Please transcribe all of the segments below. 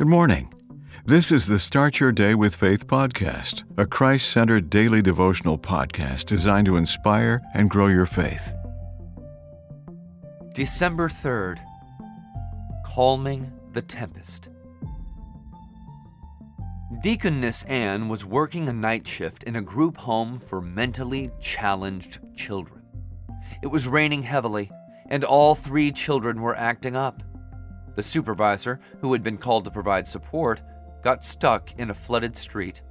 Good morning. This is the Start Your Day with Faith podcast, a Christ centered daily devotional podcast designed to inspire and grow your faith. December 3rd Calming the Tempest. Deaconess Anne was working a night shift in a group home for mentally challenged children. It was raining heavily, and all three children were acting up. The supervisor, who had been called to provide support, got stuck in a flooded street.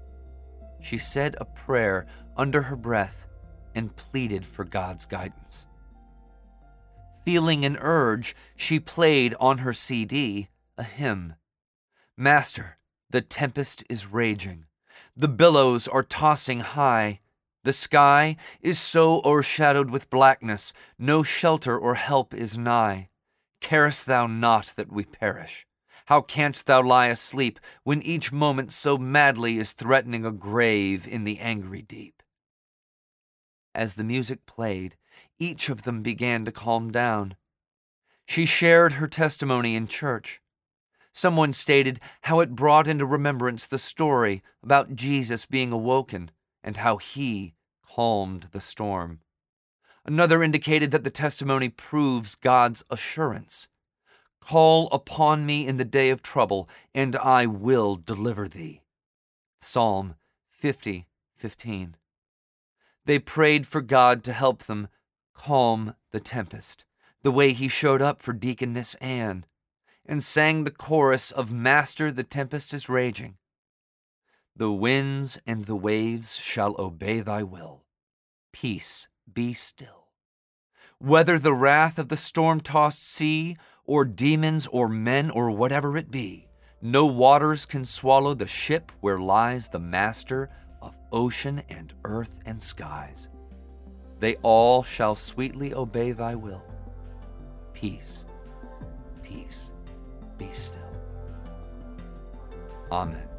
She said a prayer under her breath and pleaded for God's guidance. Feeling an urge, she played on her CD a hymn Master, the tempest is raging, the billows are tossing high. The sky is so o'ershadowed with blackness, no shelter or help is nigh. Carest thou not that we perish? How canst thou lie asleep when each moment so madly is threatening a grave in the angry deep? As the music played, each of them began to calm down. She shared her testimony in church. Someone stated how it brought into remembrance the story about Jesus being awoken and how he calmed the storm. Another indicated that the testimony proves God's assurance Call upon me in the day of trouble, and I will deliver thee. Psalm 50 15. They prayed for God to help them calm the tempest, the way he showed up for Deaconess Anne, and sang the chorus of Master, the tempest is raging. The winds and the waves shall obey thy will. Peace, be still. Whether the wrath of the storm tossed sea, or demons, or men, or whatever it be, no waters can swallow the ship where lies the master of ocean and earth and skies. They all shall sweetly obey thy will. Peace, peace, be still. Amen.